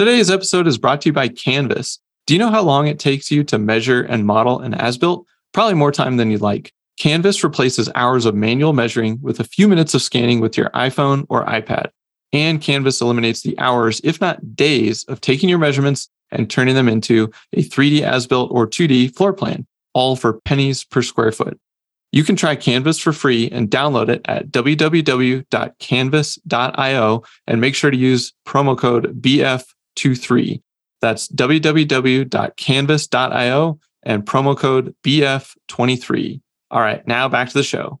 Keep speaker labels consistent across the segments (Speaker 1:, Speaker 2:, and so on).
Speaker 1: Today's episode is brought to you by Canvas. Do you know how long it takes you to measure and model an as built? Probably more time than you'd like. Canvas replaces hours of manual measuring with a few minutes of scanning with your iPhone or iPad. And Canvas eliminates the hours, if not days, of taking your measurements and turning them into a 3D as built or 2D floor plan, all for pennies per square foot. You can try Canvas for free and download it at www.canvas.io and make sure to use promo code BF23. That's www.canvas.io and promo code BF23. All right, now back to the show.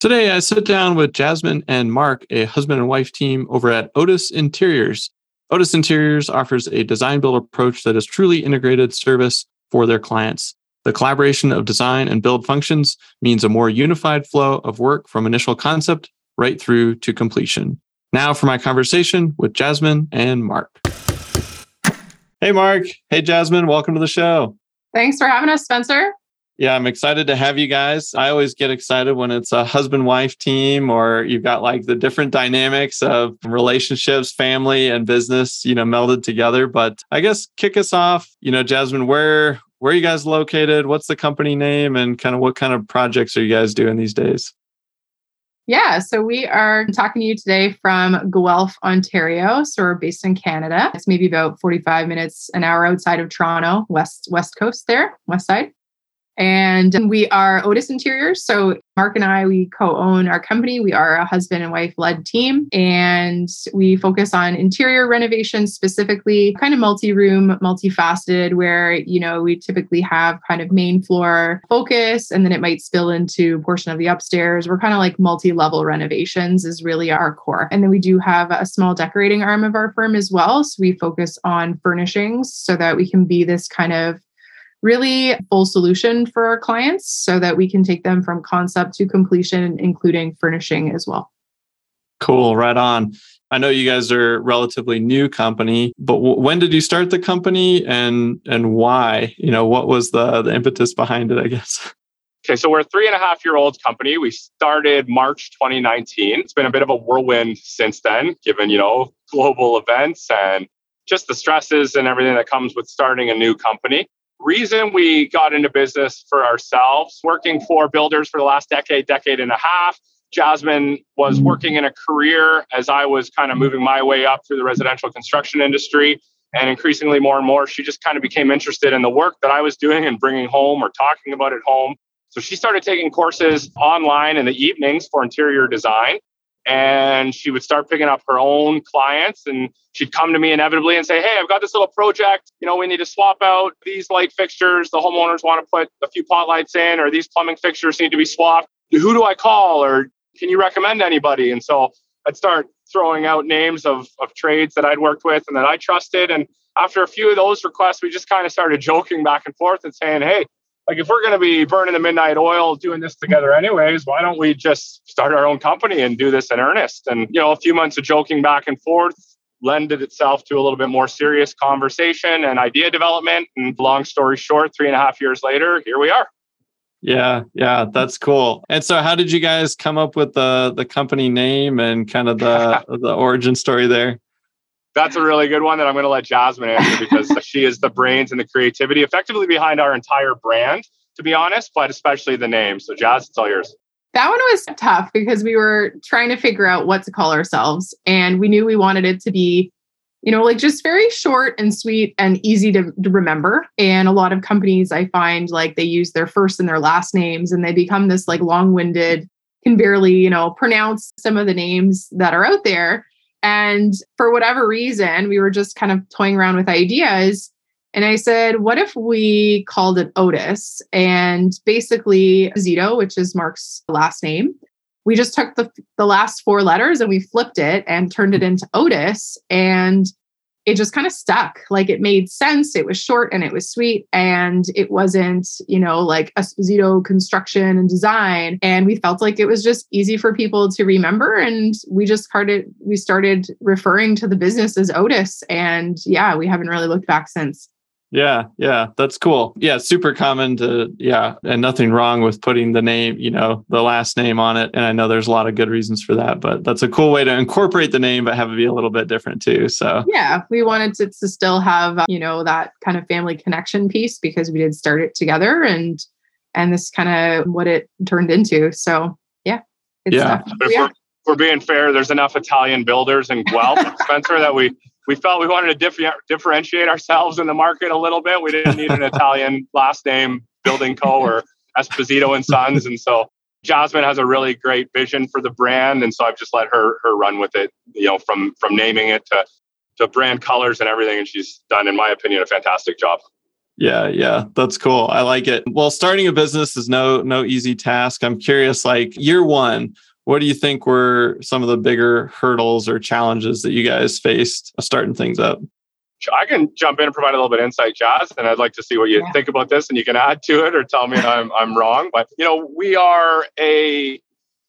Speaker 1: Today, I sit down with Jasmine and Marc, a husband and wife team over at Otis Interiors. Otis Interiors offers a design build approach that is truly integrated service for their clients. The collaboration of design and build functions means a more unified flow of work from initial concept right through to completion. Now for my conversation with Jasmine and Marc. Hey, Marc. Hey, Jasmine. Welcome to the show.
Speaker 2: Thanks for having us, Spencer.
Speaker 1: Yeah, I'm excited to have you guys. I always get excited when it's a husband wife team or you've got like the different dynamics of relationships, family and business, you know, melded together. But I guess kick us off, you know, Jasmine, where where are you guys located? What's the company name and kind of what kind of projects are you guys doing these days?
Speaker 2: Yeah, so we are talking to you today from Guelph, Ontario. So we're based in Canada. It's maybe about 45 minutes, an hour outside of Toronto, west west coast there, west side. And we are Otis Interiors. So Marc and I, we co-own our company. We are a husband and wife led team and we focus on interior renovations specifically, kind of multi-room, multifaceted where, you know, we typically have kind of main floor focus and then it might spill into a portion of the upstairs. We're kind of like multi-level renovations is really our core. And then we do have a small decorating arm of our firm as well. So we focus on furnishings so that we can be this kind of really full solution for our clients so that we can take them from concept to completion, including furnishing as well.
Speaker 1: Cool, right on. I know you guys are a relatively new company, but w- when did you start the company and and why? You know, what was the the impetus behind it? I guess.
Speaker 3: Okay, so we're a three and a half year old company. We started March 2019. It's been a bit of a whirlwind since then, given you know global events and just the stresses and everything that comes with starting a new company reason we got into business for ourselves, working for builders for the last decade, decade and a half. Jasmine was working in a career as I was kind of moving my way up through the residential construction industry. And increasingly, more and more, she just kind of became interested in the work that I was doing and bringing home or talking about at home. So she started taking courses online in the evenings for interior design and she would start picking up her own clients and she'd come to me inevitably and say hey i've got this little project you know we need to swap out these light fixtures. The homeowners want to put a few pot lights in or these plumbing fixtures need to be swapped. Who do i call or can you recommend anybody? And so i'd start throwing out names of, of trades that i'd worked with and that i trusted and after a few of those requests we just kind of started joking back and forth and saying hey like if we're going to be burning the midnight oil doing this together anyways why don't we just start our own company and do this in earnest? And you know a few months of joking back and forth lended itself to a little bit more serious conversation and idea development. And long story short three and a half years later here we are.
Speaker 1: Yeah yeah that's cool. And so how did you guys come up with the the company name and kind of the the origin story there
Speaker 3: that's a really good one that I'm going to let Jasmine answer because she is the brains and the creativity effectively behind our entire brand. to be honest, but especially the name. So, Jazz, it's all yours.
Speaker 2: That one was tough because we were trying to figure out what to call ourselves. And we knew we wanted it to be, you know, like just very short and sweet and easy to, to remember. And a lot of companies I find like they use their first and their last names and they become this like long winded, can barely, you know, pronounce some of the names that are out there. And for whatever reason, we were just kind of toying around with ideas. And I said, what if we called it Otis? And basically, Zito, which is Marc's last name, we just took the, the last four letters and we flipped it and turned it into Otis. And it just kind of stuck. Like it made sense. It was short and it was sweet. And it wasn't, you know, like Esposito construction and design. And we felt like it was just easy for people to remember. And we just started, we started referring to the business as Otis. And yeah, we haven't really looked back since.
Speaker 1: Yeah, yeah, that's cool. Yeah, super common to yeah, and nothing wrong with putting the name, you know, the last name on it. And I know there's a lot of good reasons for that, but that's a cool way to incorporate the name, but have it be a little bit different too. So
Speaker 2: yeah, we wanted to, to still have uh, you know that kind of family connection piece because we did start it together, and and this kind of what it turned into. So yeah,
Speaker 1: yeah.
Speaker 3: If we're, we're being fair, there's enough Italian builders in Guelph, Spencer, that we we felt we wanted to differ- differentiate ourselves in the market a little bit. We didn't need an Italian last name building co or Esposito and Sons. And so Jasmine has a really great vision for the brand. And so I've just let her her run with it, you know, from from naming it to to brand colors and everything. And she's done, in my opinion, a fantastic job.
Speaker 1: Yeah, yeah, that's cool. I like it. Well, starting a business is no no easy task. I'm curious, like year one, what do you think were some of the bigger hurdles or challenges that you guys faced starting things up?
Speaker 3: I can jump in and provide a little bit of insight, Jazz, and I'd like to see what you yeah. think about this, and you can add to it or tell me I'm I'm wrong. But you know, we are a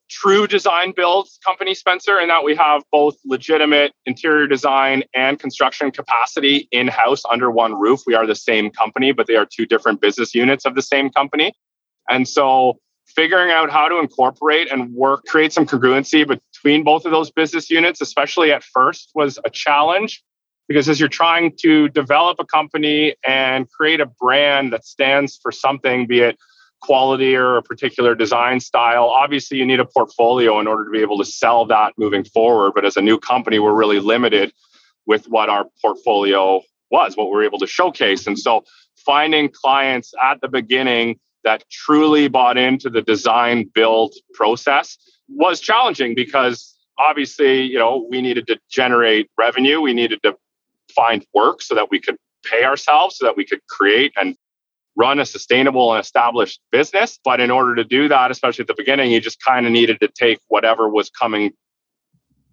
Speaker 3: true design build company, Spencer, in that we have both legitimate interior design and construction capacity in house under one roof. We are the same company, but they are two different business units of the same company, and so figuring out how to incorporate and work, create some congruency between both of those business units, especially at first, was a challenge. Because as you're trying to develop a company and create a brand that stands for something, be it quality or a particular design style, obviously you need a portfolio in order to be able to sell that moving forward. But as a new company, we're really limited with what our portfolio was, what we're able to showcase. And so finding clients at the beginning that truly bought into the design build process was challenging because obviously, you know, we needed to generate revenue, we needed to find work so that we could pay ourselves, so that we could create and run a sustainable and established business. But in order to do that, especially at the beginning, you just kind of needed to take whatever was coming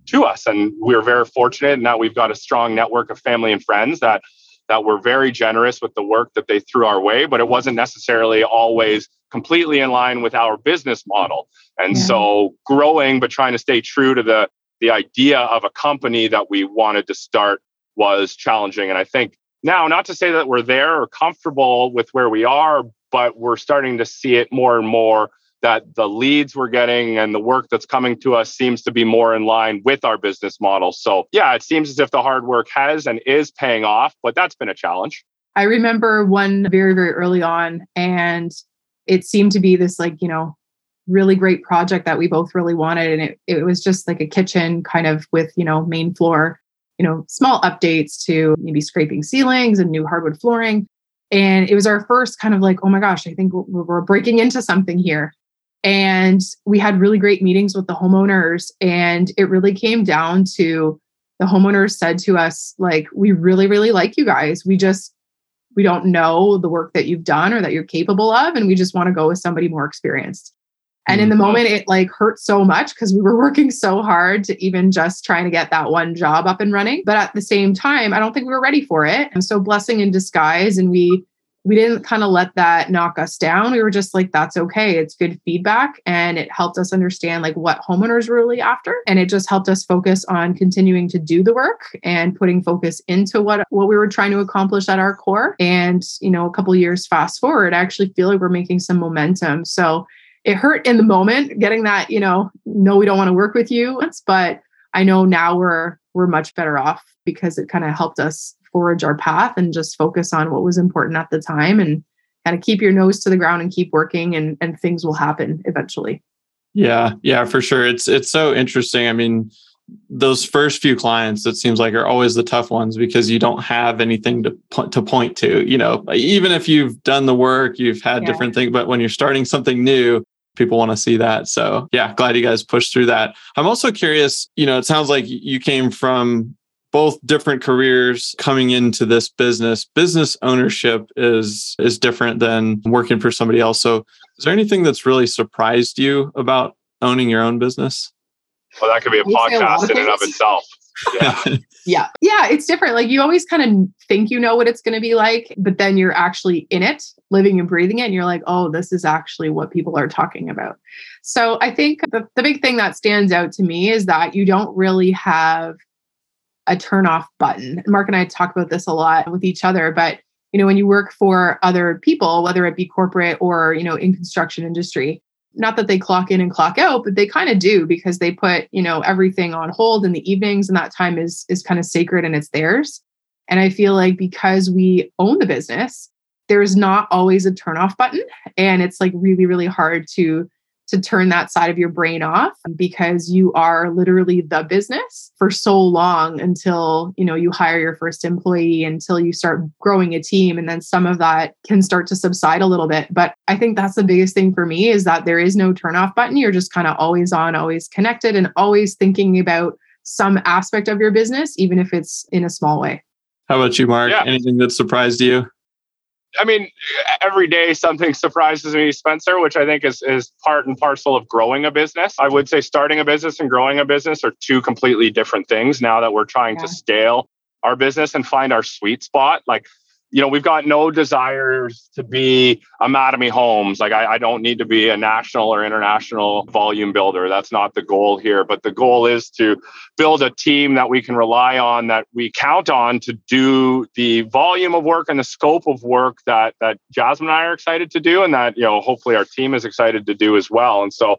Speaker 3: to us. And we are very fortunate in that we've got a strong network of family and friends that that were very generous with the work that they threw our way, but it wasn't necessarily always completely in line with our business model. And yeah. so growing, but trying to stay true to the, the idea of a company that we wanted to start was challenging. And I think now, not to say that we're there or comfortable with where we are, but we're starting to see it more and more that the leads we're getting and the work that's coming to us seems to be more in line with our business model. So, yeah, it seems as if the hard work has and is paying off, but that's been a challenge.
Speaker 2: I remember one very, very early on, and it seemed to be this, like, you know, really great project that we both really wanted. And it, it was just like a kitchen kind of with, you know, main floor, you know, small updates to maybe scraping ceilings and new hardwood flooring. And it was our first kind of like, oh my gosh, I think we're breaking into something here. And we had really great meetings with the homeowners. And it really came down to the homeowners said to us, like, we really, really like you guys. We just, we don't know the work that you've done or that you're capable of. And we just want to go with somebody more experienced. And in the mm-hmm. moment, it like hurt so much because we were working so hard to even just trying to get that one job up and running. But at the same time, I don't think we were ready for it. And so, blessing in disguise. And we we didn't kind of let that knock us down. We were just like, that's okay. It's good feedback. And it helped us understand like what homeowners were really after. And it just helped us focus on continuing to do the work and putting focus into what, what we were trying to accomplish at our core. And, you know, a couple years fast forward, I actually feel like we're making some momentum. So it hurt in the moment getting that, you know, no, we don't want to work with you. But I know now we're we're much better off because it kind of helped us forge our path and just focus on what was important at the time and kind of keep your nose to the ground and keep working and and things will happen eventually.
Speaker 1: Yeah, yeah, for sure. It's it's so interesting. I mean, those first few clients it seems like are always the tough ones because you don't have anything to to point to you know even if you've done the work you've had yeah. different things but when you're starting something new people want to see that so yeah glad you guys pushed through that i'm also curious you know it sounds like you came from both different careers coming into this business business ownership is is different than working for somebody else so is there anything that's really surprised you about owning your own business
Speaker 3: well, that could be a podcast a in and of itself.
Speaker 2: Yeah. yeah. Yeah. It's different. Like you always kind of think you know what it's going to be like, but then you're actually in it, living and breathing it. And you're like, oh, this is actually what people are talking about. So I think the, the big thing that stands out to me is that you don't really have a turn off button. Marc and I talk about this a lot with each other, but you know, when you work for other people, whether it be corporate or, you know, in construction industry, not that they clock in and clock out but they kind of do because they put you know everything on hold in the evenings and that time is is kind of sacred and it's theirs and i feel like because we own the business there's not always a turn off button and it's like really really hard to to turn that side of your brain off because you are literally the business for so long until you know you hire your first employee until you start growing a team and then some of that can start to subside a little bit. But i think that's the biggest thing for me is that there is no turn off button. You're just kind of always on always connected and always thinking about some aspect of your business even if it's in a small way.
Speaker 1: How about you marc? Yeah. anything that surprised you
Speaker 3: I mean, every day something surprises me, Spencer, which I think is, is part and parcel of growing a business. I would say starting a business and growing a business are two completely different things now that we're trying yeah. to scale our business and find our sweet spot. Like you know, we've got no desires to be a Mattamy Homes. Like, I, I, don't need to be a national or international volume builder. That's not the goal here. But the goal is to build a team that we can rely on, that we count on to do the volume of work and the scope of work that that Jasmine and I are excited to do, and that you know, hopefully, our team is excited to do as well. And so,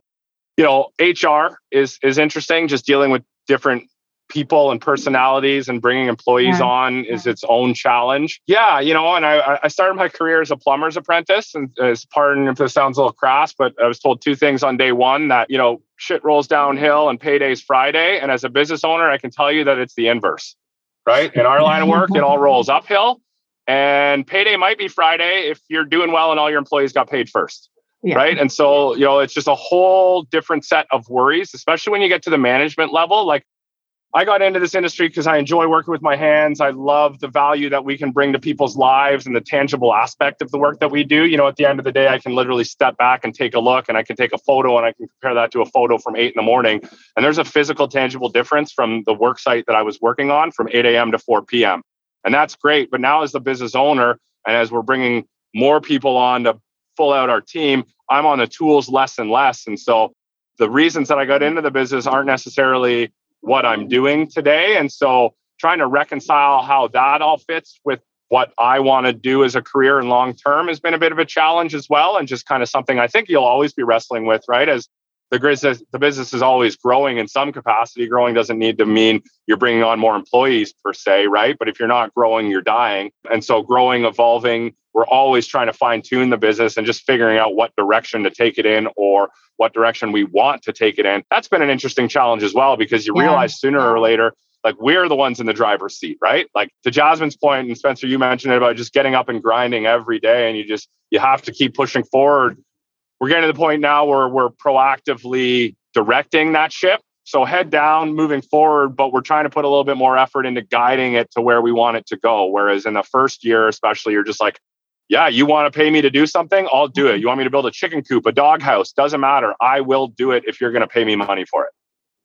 Speaker 3: you know, HR is is interesting. Just dealing with different people and personalities and bringing employees yeah. on is its own challenge. Yeah, you know, and I, I started my career as a plumber's apprentice. And uh, as pardon if this sounds a little crass, but I was told two things on day one that, you know, shit rolls downhill and payday's Friday. And as a business owner, I can tell you that it's the inverse, right? In our line of work, it all rolls uphill. And payday might be Friday if you're doing well and all your employees got paid first. Yeah. Right. And so, you know, it's just a whole different set of worries, especially when you get to the management level. Like I got into this industry because I enjoy working with my hands. I love the value that we can bring to people's lives and the tangible aspect of the work that we do. You know, at the end of the day, I can literally step back and take a look and I can take a photo and I can compare that to a photo from eight in the morning. And there's a physical, tangible difference from the work site that I was working on from 8 a.m. to 4 p.m. And that's great. But now, as the business owner, and as we're bringing more people on to full out our team, I'm on the tools less and less. And so the reasons that I got into the business aren't necessarily what I'm doing today. And so trying to reconcile how that all fits with what I want to do as a career and long term has been a bit of a challenge as well. And just kind of something I think you'll always be wrestling with, right? As the business, the business is always growing in some capacity. Growing doesn't need to mean you're bringing on more employees per se, right? But if you're not growing, you're dying. And so growing, evolving, we're always trying to fine tune the business and just figuring out what direction to take it in or what direction we want to take it in. That's been an interesting challenge as well because you yeah. realize sooner or later like we're the ones in the driver's seat, right? Like to Jasmine's point, and Spencer, you mentioned it about just getting up and grinding every day, and you just you have to keep pushing forward we're getting to the point now where we're proactively directing that ship. So head down, moving forward, but we're trying to put a little bit more effort into guiding it to where we want it to go. Whereas in the first year, especially, you're just like, yeah, you want to pay me to do something? I'll do it. Mm-hmm. You want me to build a chicken coop, a dog house? Doesn't matter. I will do it if you're going to pay me money for it.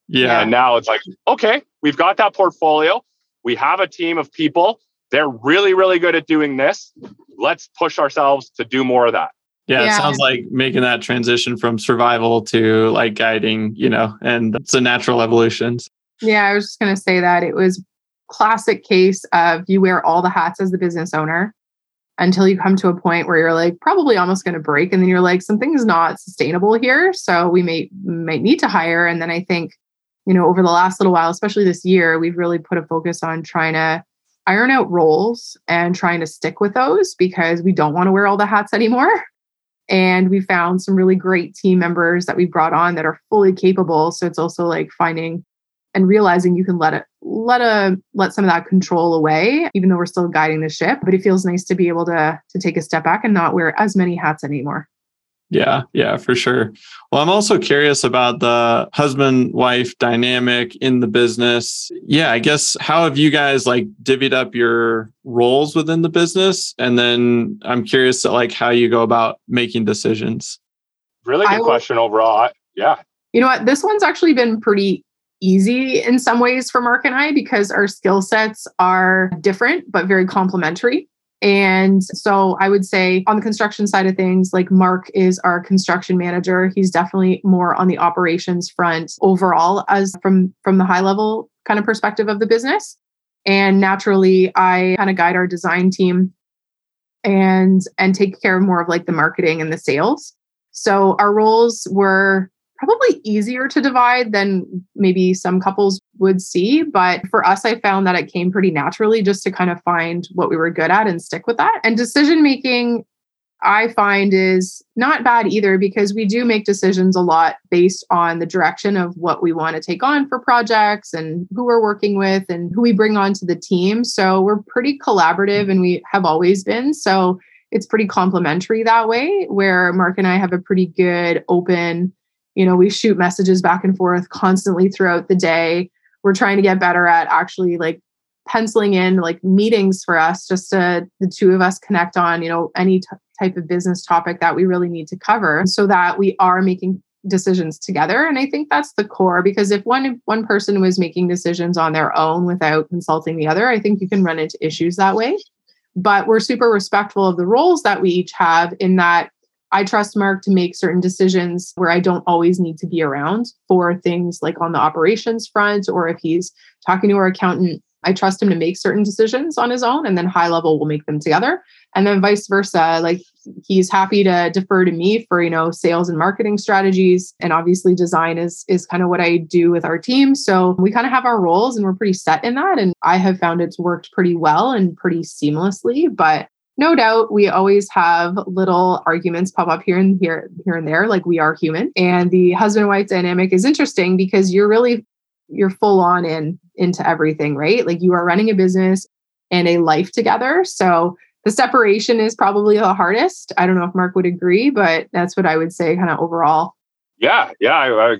Speaker 3: Yeah. And now it's like, okay, we've got that portfolio. We have a team of people. They're really, really good at doing this. Let's push ourselves to do more of that.
Speaker 1: Yeah, yeah, it sounds like making that transition from survival to like guiding, you know, and it's a natural evolution.
Speaker 2: Yeah, I was just going to say that it was classic case of you wear all the hats as the business owner until you come to a point where you're like probably almost going to break and then you're like something's not sustainable here, so we may might need to hire and then I think you know over the last little while, especially this year, we've really put a focus on trying to iron out roles and trying to stick with those because we don't want to wear all the hats anymore. And we found some really great team members that we brought on that are fully capable. So it's also like finding and realizing you can let it let a let some of that control away even though we're still guiding the ship but it feels nice to be able to to take a step back and not wear as many hats anymore
Speaker 1: yeah, yeah, for sure. Well, I'm also curious about the husband wife dynamic in the business. Yeah, I guess how have you guys like divvied up your roles within the business? And then I'm curious to like how you go about making decisions.
Speaker 3: Really good question overall. Yeah.
Speaker 2: You know what? This one's actually been pretty easy in some ways for Marc and I because our skill sets are different but very complementary. And so I would say on the construction side of things, like Marc is our construction manager. He's definitely more on the operations front overall as from from the high level kind of perspective of the business. And naturally, I kind of guide our design team and and take care of more of like the marketing and the sales. So our roles were probably easier to divide than maybe some couples would see. But for us, I found that it came pretty naturally just to kind of find what we were good at and stick with that. And decision making, I find, is not bad either because we do make decisions a lot based on the direction of what we want to take on for projects and who we're working with and who we bring onto the team. So we're pretty collaborative and we have always been. So it's pretty complementary that way, where Marc and I have a pretty good, open, you know we shoot messages back and forth constantly throughout the day. We're trying to get better at actually like penciling in like meetings for us just to the two of us connect on you know any t- type of business topic that we really need to cover. So that we are making decisions together. And i think that's the core because if one one person was making decisions on their own without consulting the other i think you can run into issues that way. But we're super respectful of the roles that we each have in that I trust Marc to make certain decisions where I don't always need to be around for things like on the operations front, or if he's talking to our accountant, I trust him to make certain decisions on his own, and then high level will make them together. And then vice versa. Like he's happy to defer to me for, you know, sales and marketing strategies. And obviously design is is kind of what I do with our team. So we kind of have our roles and we're pretty set in that. And I have found it's worked pretty well and pretty seamlessly. But no doubt we always have little arguments pop up here and here here and there like we are human. And the husband wife dynamic is interesting because you're really you're full on in into everything right? Like you are running a business and a life together. So the separation is probably the hardest. I don't know if marc would agree but that's what i would say kind of overall.
Speaker 3: Yeah yeah I, I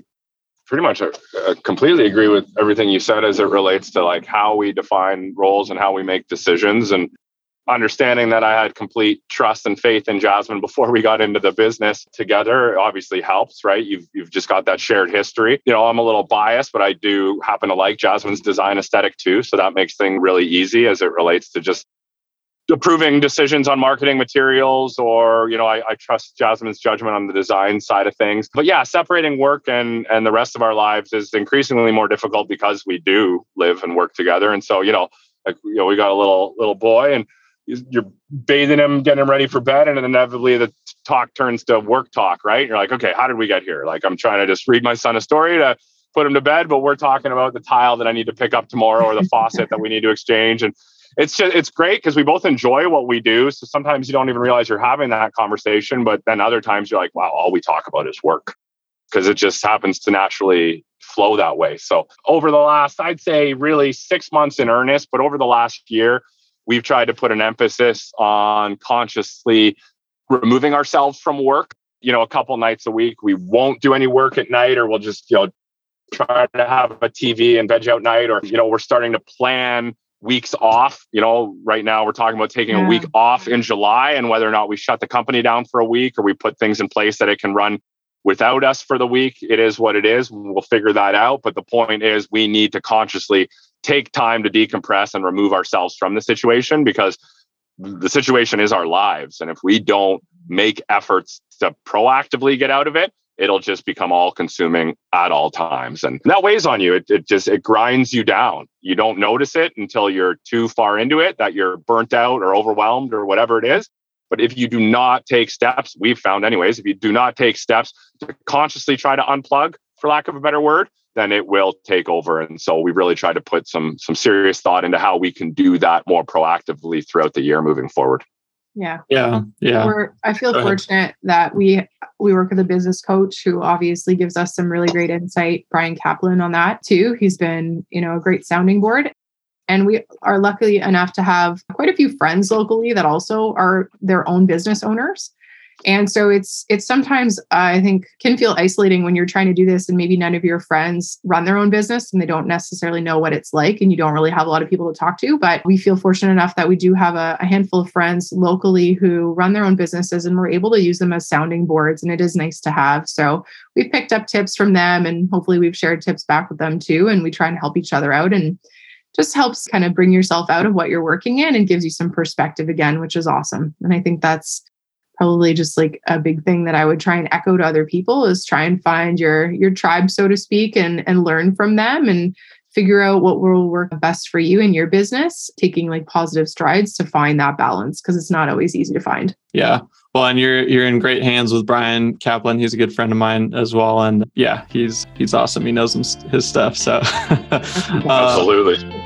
Speaker 3: pretty much uh, uh, completely agree with everything you said as it relates to like how we define roles and how we make decisions and understanding that I had complete trust and faith in Jasmine before we got into the business together obviously helps, right? You've you've just got that shared history. You know, I'm a little biased, but I do happen to like Jasmine's design aesthetic too, so that makes things really easy as it relates to just approving decisions on marketing materials or you know I, I trust jasmine's judgment on the design side of things but yeah separating work and and the rest of our lives is increasingly more difficult because we do live and work together and so you know like you know we got a little little boy and you're bathing him, getting him ready for bed, and inevitably the talk turns to work talk, right? You're like, okay, how did we get here? Like, I'm trying to just read my son a story to put him to bed, but we're talking about the tile that I need to pick up tomorrow or the faucet that we need to exchange. And it's just it's great because we both enjoy what we do. So sometimes you don't even realize you're having that conversation, but then other times you're like, wow, all we talk about is work because it just happens to naturally flow that way. So over the last, I'd say really six months in earnest, but over the last year, we've tried to put an emphasis on consciously removing ourselves from work. You know a couple nights a week we won't do any work at night or we'll just you know try to have a tv and veg out night or you know we're starting to plan weeks off. You know right now we're talking about taking yeah. a week off in july and whether or not we shut the company down for a week or we put things in place that it can run without us for the week. It is what it is. We'll figure that out. But the point is we need to consciously take time to decompress and remove ourselves from the situation because the situation is our lives. And if we don't make efforts to proactively get out of it, it'll just become all consuming at all times. And that weighs on you. It, it just, it grinds you down. You don't notice it until you're too far into it that you're burnt out or overwhelmed or whatever it is. But if you do not take steps, we've found anyways, if you do not take steps to consciously try to unplug for lack of a better word, then it will take over. And so we really try to put some some serious thought into how we can do that more proactively throughout the year moving forward.
Speaker 2: Yeah.
Speaker 1: Yeah. Um, yeah.
Speaker 2: We're, I feel fortunate that we we work with a business coach who obviously gives us some really great insight. Brian Kaplan on that too. He's been, you know, a great sounding board. And we are lucky enough to have quite a few friends locally that also are their own business owners and so it's it's sometimes uh, i think can feel isolating when you're trying to do this and maybe none of your friends run their own business and they don't necessarily know what it's like and you don't really have a lot of people to talk to. But we feel fortunate enough that we do have a, a handful of friends locally who run their own businesses and we're able to use them as sounding boards and it is nice to have. So we've picked up tips from them and hopefully we've shared tips back with them too. And we try and help each other out and just helps kind of bring yourself out of what you're working in and gives you some perspective again, which is awesome. And I think that's probably just like a big thing that I would try and echo to other people is try and find your your tribe so to speak and and learn from them and figure out what will work best for you in your business taking like positive strides to find that balance because it's not always easy to find.
Speaker 1: Yeah. Well and you're you're in great hands with brian kaplan. He's a good friend of mine as well and yeah he's he's awesome. He knows his stuff so.
Speaker 3: Uh,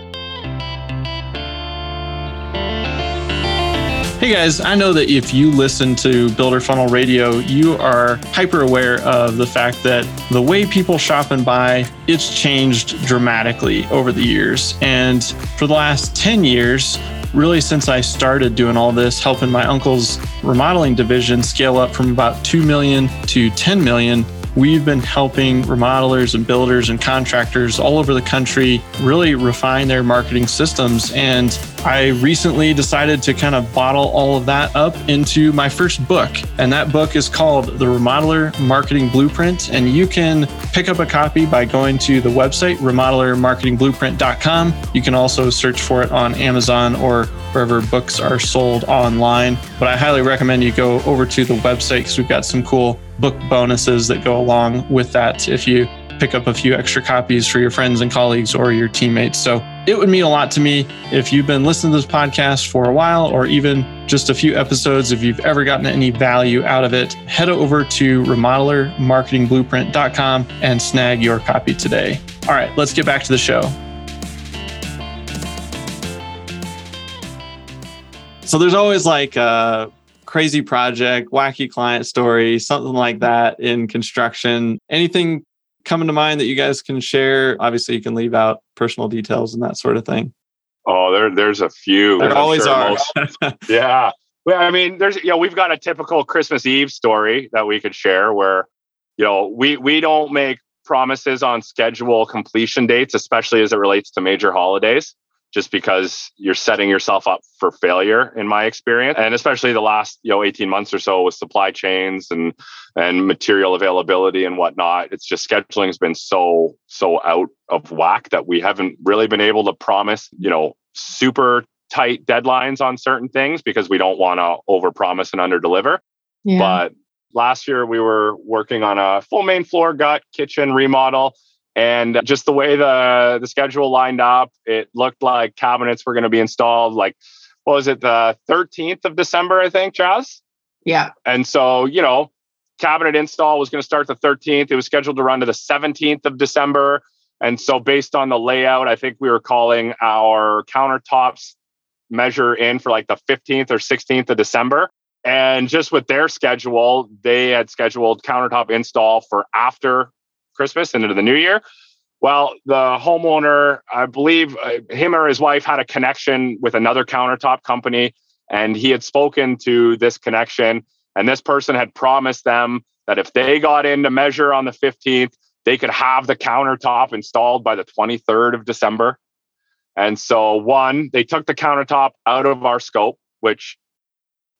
Speaker 1: Hey guys, I know that if you listen to Builder Funnel Radio, you are hyper aware of the fact that the way people shop and buy, it's changed dramatically over the years. And for the last 10 years, really since I started doing all this, helping my uncle's remodeling division scale up from about 2 million to 10 million, We've been helping remodelers and builders and contractors all over the country really refine their marketing systems. And I recently decided to kind of bottle all of that up into my first book. And that book is called The Remodeler Marketing Blueprint. And you can pick up a copy by going to the website, remodelermarketingblueprint.com. You can also search for it on Amazon or wherever books are sold online. But I highly recommend you go over to the website because we've got some cool book bonuses that go along with that if you pick up a few extra copies for your friends and colleagues or your teammates. So it would mean a lot to me if you've been listening to this podcast for a while or even just a few episodes. If you've ever gotten any value out of it, head over to remodelermarketingblueprint.com and snag your copy today. All right, let's get back to the show. So there's always like a crazy project, wacky client story, something like that in construction. Anything coming to mind that you guys can share? Obviously, you can leave out personal details and that sort of thing.
Speaker 3: Oh, there, there's a few.
Speaker 1: There I'm always sure are.
Speaker 3: Most, yeah. Well, I mean, there's, you know, we've got a typical Christmas Eve story that we could share where, you know, we, we don't make promises on schedule completion dates, especially as it relates to major holidays just because you're setting yourself up for failure in my experience. And especially the last you know 18 months or so with supply chains and and material availability and whatnot it's just scheduling has been so so out of whack that we haven't really been able to promise you know super tight deadlines on certain things because we don't want to overpromise and underdeliver. Yeah. but last year we were working on a full main floor gut kitchen remodel and just the way the the schedule lined up, it looked like cabinets were going to be installed like what was it, the 13th of December, I think, Jazz?
Speaker 2: Yeah.
Speaker 3: And so, you know, cabinet install was going to start the 13th. It was scheduled to run to the 17th of December. And so, based on the layout, I think we were calling our countertops measure in for like the 15th or 16th of December. And just with their schedule, they had scheduled countertop install for after Christmas and into the new year. Well, the homeowner, I believe uh, him or his wife had a connection with another countertop company, and he had spoken to this connection. And this person had promised them that if they got in to measure on the 15th, they could have the countertop installed by the 23rd of December. And so, one, they took the countertop out of our scope, which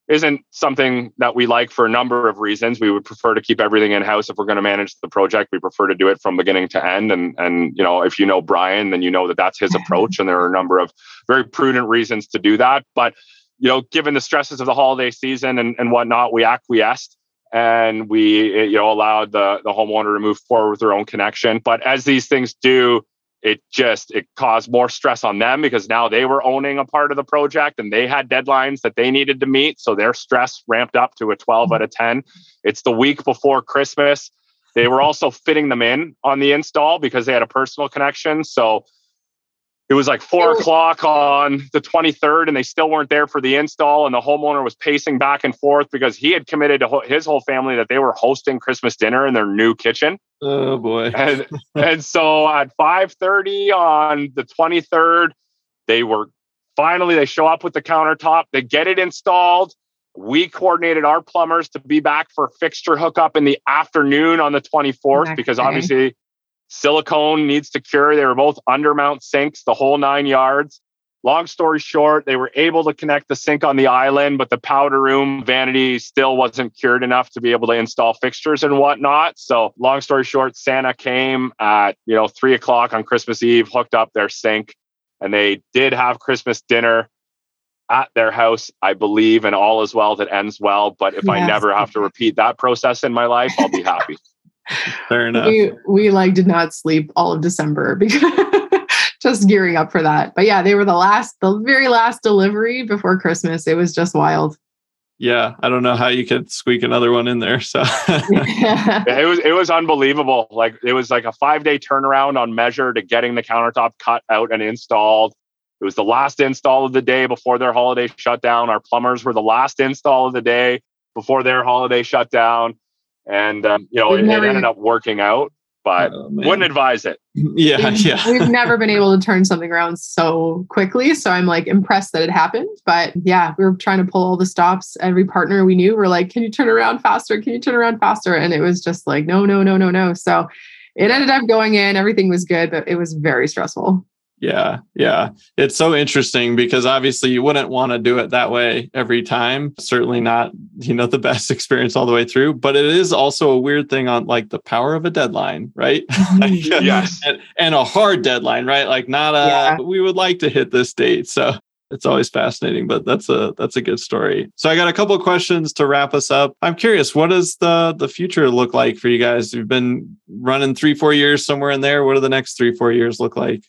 Speaker 3: isn't something that we like for a number of reasons. We would prefer to keep everything in house if we're going to manage the project. We prefer to do it from beginning to end. And and you know, if you know Brian, then you know that that's his approach. And there are a number of very prudent reasons to do that. But you know, given the stresses of the holiday season and, and whatnot, we acquiesced and we you know allowed the the homeowner to move forward with their own connection. But as these things do, it just it caused more stress on them because now they were owning a part of the project and they had deadlines that they needed to meet. So their stress ramped up to a 12 out of 10 it's the week before christmas. They were also fitting them in on the install because they had a personal connection. So it was like four o'clock on the 23rd and they still weren't there for the install and the homeowner was pacing back and forth because he had committed to his whole family that they were hosting christmas dinner in their new kitchen.
Speaker 1: Oh boy.
Speaker 3: And, and so at 5.30 on the 23rd they were finally they show up with the countertop they get it installed. We coordinated our plumbers to be back for fixture hookup in the afternoon on the 24th because obviously silicone needs to cure. They were both undermount sinks, the whole nine yards. Long story short, they were able to connect the sink on the island, but the powder room vanity still wasn't cured enough to be able to install fixtures and whatnot. So, long story short, Santa came at you know three o'clock on Christmas Eve, hooked up their sink, and they did have Christmas dinner at their house, I believe, and all is well that ends well. But if yes. I never have to repeat that process in my life, I'll be happy.
Speaker 1: Fair enough.
Speaker 2: We, we like did not sleep all of December because just gearing up for that. But yeah, they were the last, the very last delivery before Christmas. It was just wild.
Speaker 1: Yeah, I don't know how you could squeak another one in there. So
Speaker 3: yeah. it was it was unbelievable. Like it was like a five day turnaround on measure to getting the countertop cut out and installed. It was the last install of the day before their holiday shutdown. Our plumbers were the last install of the day before their holiday shutdown and um, you know it, never, it, ended up working out but oh, wouldn't advise it.
Speaker 1: Yeah
Speaker 2: we've,
Speaker 1: yeah.
Speaker 2: we've never been able to turn something around so quickly so i'm like impressed that it happened but yeah we were trying to pull all the stops. Every partner we knew we're like can you turn around faster? Can you turn around faster? And it was just like no no no no no. So it ended up going in everything was good but it was very stressful
Speaker 1: yeah, yeah. It's so interesting because obviously you wouldn't want to do it that way every time. Certainly not, you know, the best experience all the way through, but it is also a weird thing on like the power of a deadline, right?
Speaker 3: Mm-hmm. yes.
Speaker 1: and, and, a hard deadline, right? Like not a yeah. we would like to hit this date. So it's always fascinating, but that's a that's a good story. So I got a couple of questions to wrap us up. I'm curious, what does the the future look like for you guys? You've been running three, four years somewhere in there. What do the next three, four years look like?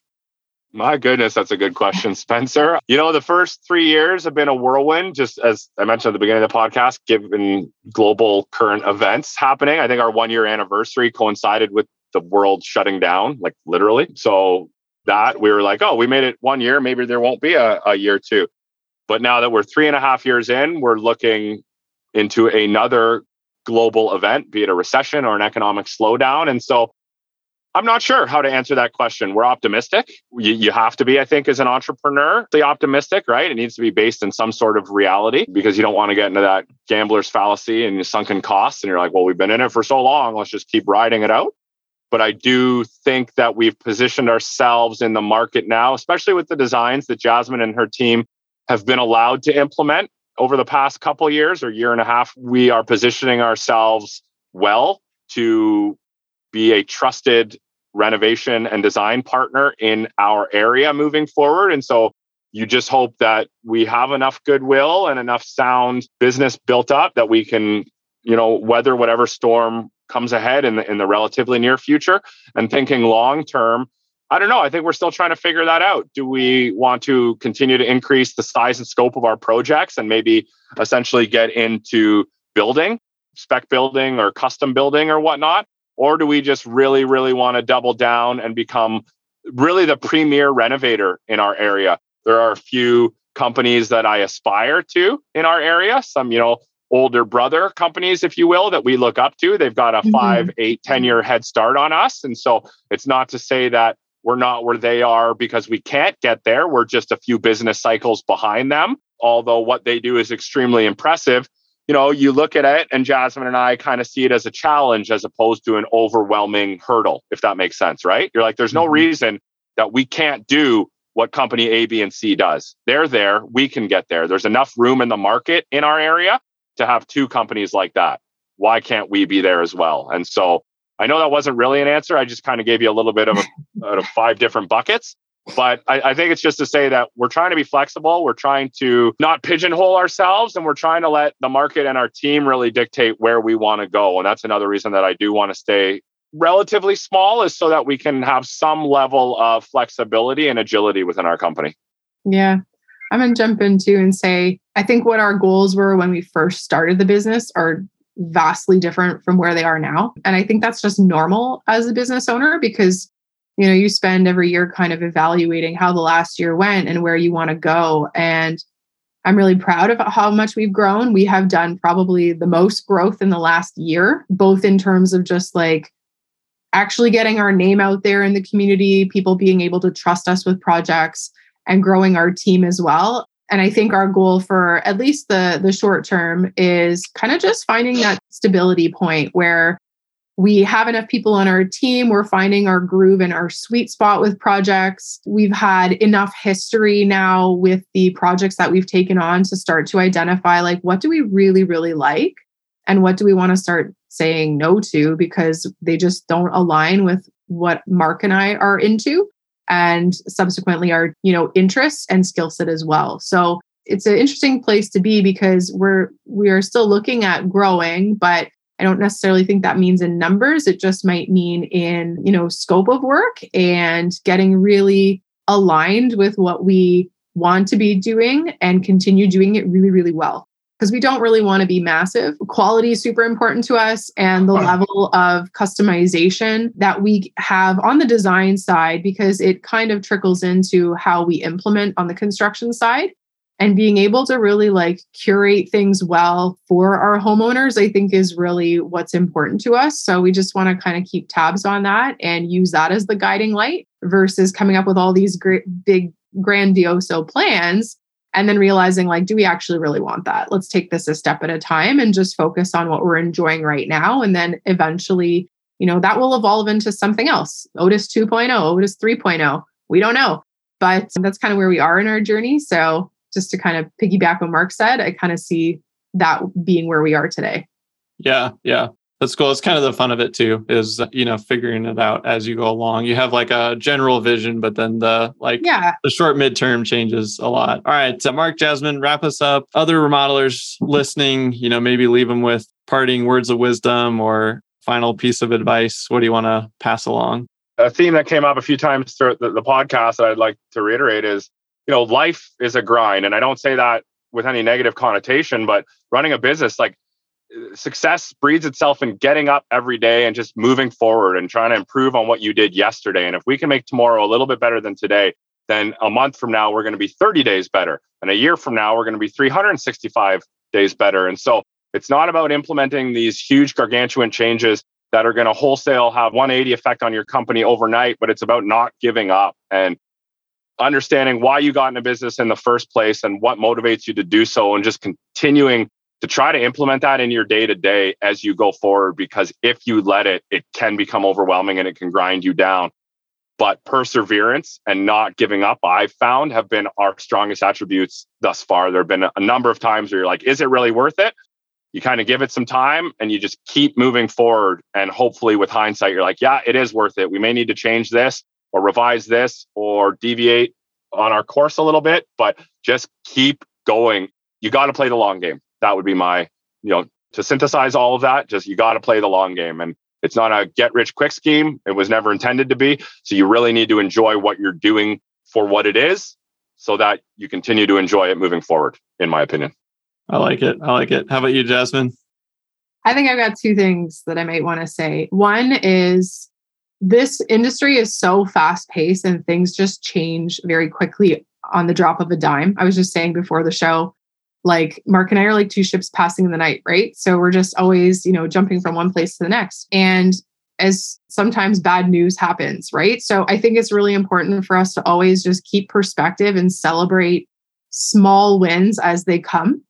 Speaker 3: My goodness, that's a good question, Spencer. You know, the first three years have been a whirlwind, just as I mentioned at the beginning of the podcast, given global current events happening. I think our one year anniversary coincided with the world shutting down, like literally. So that we were like, oh, we made it one year. Maybe there won't be a, a year two. But now that we're three and a half years in, we're looking into another global event, be it a recession or an economic slowdown. And so I'm not sure how to answer that question. We're optimistic. You, you, have to be, I think, as an entrepreneur, the optimistic, right? It needs to be based in some sort of reality because you don't want to get into that gambler's fallacy and sunken costs. And you're like, well, we've been in it for so long. Let's just keep riding it out. But I do think that we've positioned ourselves in the market now, especially with the designs that Jasmine and her team have been allowed to implement over the past couple years or year and a half. We are positioning ourselves well to be a trusted renovation and design partner in our area moving forward. And so you just hope that we have enough goodwill and enough sound business built up that we can, you know, weather whatever storm comes ahead in the in the relatively near future. And thinking long term, I don't know. I think we're still trying to figure that out. Do we want to continue to increase the size and scope of our projects and maybe essentially get into building, spec building or custom building or whatnot? Or do we just really, really want to double down and become really the premier renovator in our area? There are a few companies that I aspire to in our area, some, you know, older brother companies, if you will, that we look up to. They've got a mm-hmm. five, eight, 10 year head start on us. And so it's not to say that we're not where they are because we can't get there. We're just a few business cycles behind them. Although what they do is extremely impressive you know, you look at it and Jasmine and I kind of see it as a challenge as opposed to an overwhelming hurdle, if that makes sense, right? You're like, there's no mm-hmm. reason that we can't do what company A, B, and C does. They're there. We can get there. There's enough room in the market in our area to have two companies like that. Why can't we be there as well? And so I know that wasn't really an answer. I just kind of gave you a little bit of, a, out of five different buckets. But I, I, think it's just to say that we're trying to be flexible. We're trying to not pigeonhole ourselves and we're trying to let the market and our team really dictate where we want to go. And that's another reason that I do want to stay relatively small is so that we can have some level of flexibility and agility within our company.
Speaker 2: Yeah. I'm going to jump in too and say, I think what our goals were when we first started the business are vastly different from where they are now. And I think that's just normal as a business owner because you know you spend every year kind of evaluating how the last year went and where you want to go. And i'm really proud of how much we've grown. We have done probably the most growth in the last year both in terms of just like actually getting our name out there in the community people being able to trust us with projects and growing our team as well. And i think our goal for at least the the short term is kind of just finding that stability point where we have enough people on our team. We're finding our groove and our sweet spot with projects. We've had enough history now with the projects that we've taken on to start to identify like what do we really, really like and what do we want to start saying no to because they just don't align with what Marc and I are into and subsequently our, you know, interests and skill set as well. So it's an interesting place to be because we're we are still looking at growing, but I don't necessarily think that means in numbers. It just might mean in, you know, scope of work and getting really aligned with what we want to be doing and continue doing it really, really well. Because we don't really want to be massive. Quality is super important to us, and the level of customization that we have on the design side, because it kind of trickles into how we implement on the construction side and being able to really like curate things well for our homeowners i think is really what's important to us. So we just want to kind of keep tabs on that and use that as the guiding light versus coming up with all these great big grandioso plans and then realizing like do we actually really want that? Let's take this a step at a time and just focus on what we're enjoying right now and then eventually you know that will evolve into something else. Otis 2.0 otis 3.0 we don't know. But that's kind of where we are in our journey. So just to kind of piggyback what Marc said, I kind of see that being where we are today.
Speaker 1: Yeah, yeah. That's cool. It's kind of the fun of it too, is you know, figuring it out as you go along. You have like a general vision, but then the like
Speaker 2: yeah,
Speaker 1: the short midterm changes a lot. All right. So Marc Jasmine, wrap us up. Other remodelers listening, you know, maybe leave them with parting words of wisdom or final piece of advice. What do you want to pass along?
Speaker 3: A theme that came up a few times throughout the, the podcast that I'd like to reiterate is you know, life is a grind. And I don't say that with any negative connotation, but running a business, like uh, success breeds itself in getting up every day and just moving forward and trying to improve on what you did yesterday. And if we can make tomorrow a little bit better than today, then a month from now, we're going to be 30 days better. And a year from now, we're going to be 365 days better. And so it's not about implementing these huge gargantuan changes that are going to wholesale have 180 effect on your company overnight, but it's about not giving up and understanding why you got into business in the first place and what motivates you to do so and just continuing to try to implement that in your day to day as you go forward because if you let it it can become overwhelming and it can grind you down. But perseverance and not giving up i've found have been our strongest attributes thus far. There have been a number of times where you're like is it really worth it? You kind of give it some time and you just keep moving forward. And hopefully with hindsight you're like yeah it is worth it. We may need to change this or revise this or deviate on our course a little bit, but just keep going. You got to play the long game. That would be my, you know, to synthesize all of that, just you got to play the long game. And it's not a get rich quick scheme. It was never intended to be. So you really need to enjoy what you're doing for what it is so that you continue to enjoy it moving forward, in my opinion.
Speaker 1: I like it. I like it. How about you, Jasmine?
Speaker 2: I think I've got two things that I might want to say. One is this industry is so fast paced and things just change very quickly on the drop of a dime. I was just saying before the show, like Marc and I are like two ships passing in the night, right? So we're just always, you know, jumping from one place to the next. And as sometimes bad news happens, right? So I think it's really important for us to always just keep perspective and celebrate small wins as they come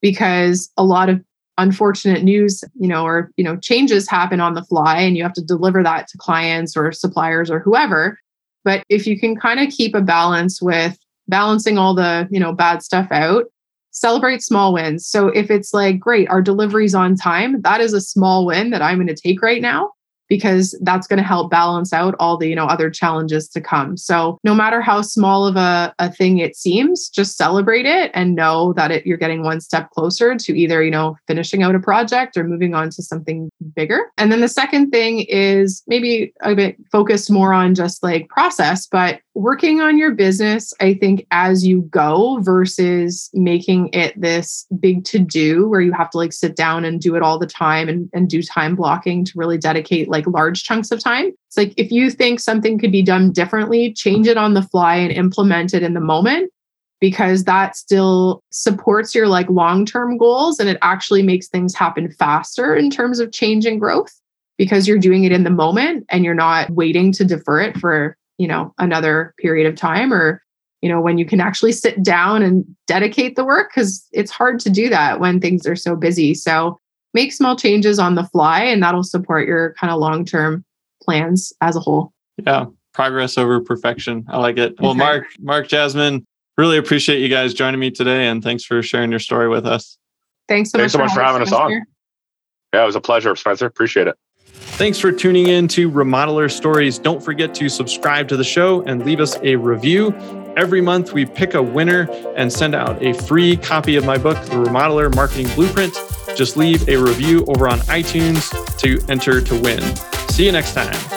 Speaker 2: because a lot of unfortunate news, you know, or, you know, changes happen on the fly and you have to deliver that to clients or suppliers or whoever. But if you can kind of keep a balance with balancing all the, you know, bad stuff out, celebrate small wins. So if it's like, great, our delivery's on time, that is a small win that I'm going to take right now because that's going to help balance out all the you know other challenges to come. So no matter how small of a, a thing it seems just celebrate it and know that it, you're getting one step closer to either you know finishing out a project or moving on to something bigger. And then the second thing is maybe a bit focused more on just like process but working on your business, I think, as you go versus making it this big to do where you have to like sit down and do it all the time and, and do time blocking to really dedicate like large chunks of time. It's like if you think something could be done differently, change it on the fly and implement it in the moment because that still supports your like long-term goals and it actually makes things happen faster in terms of change and growth because you're doing it in the moment and you're not waiting to defer it for you know another period of time or you know when you can actually sit down and dedicate the work because it's hard to do that when things are so busy. So make small changes on the fly and that'll support your kind of long term plans as a whole.
Speaker 1: Yeah progress over perfection. I like it. Well marc marc jasmine really appreciate you guys joining me today and thanks for sharing your story with us.
Speaker 2: Thanks so
Speaker 3: thanks
Speaker 2: much
Speaker 3: so much for having us on. Yeah it was a pleasure spencer. Appreciate it
Speaker 1: Thanks for tuning in to Remodeler Stories. Don't forget to subscribe to the show and leave us a review. Every month, we pick a winner and send out a free copy of my book, The Remodeler Marketing Blueprint. Just leave a review over on iTunes to enter to win. See you next time.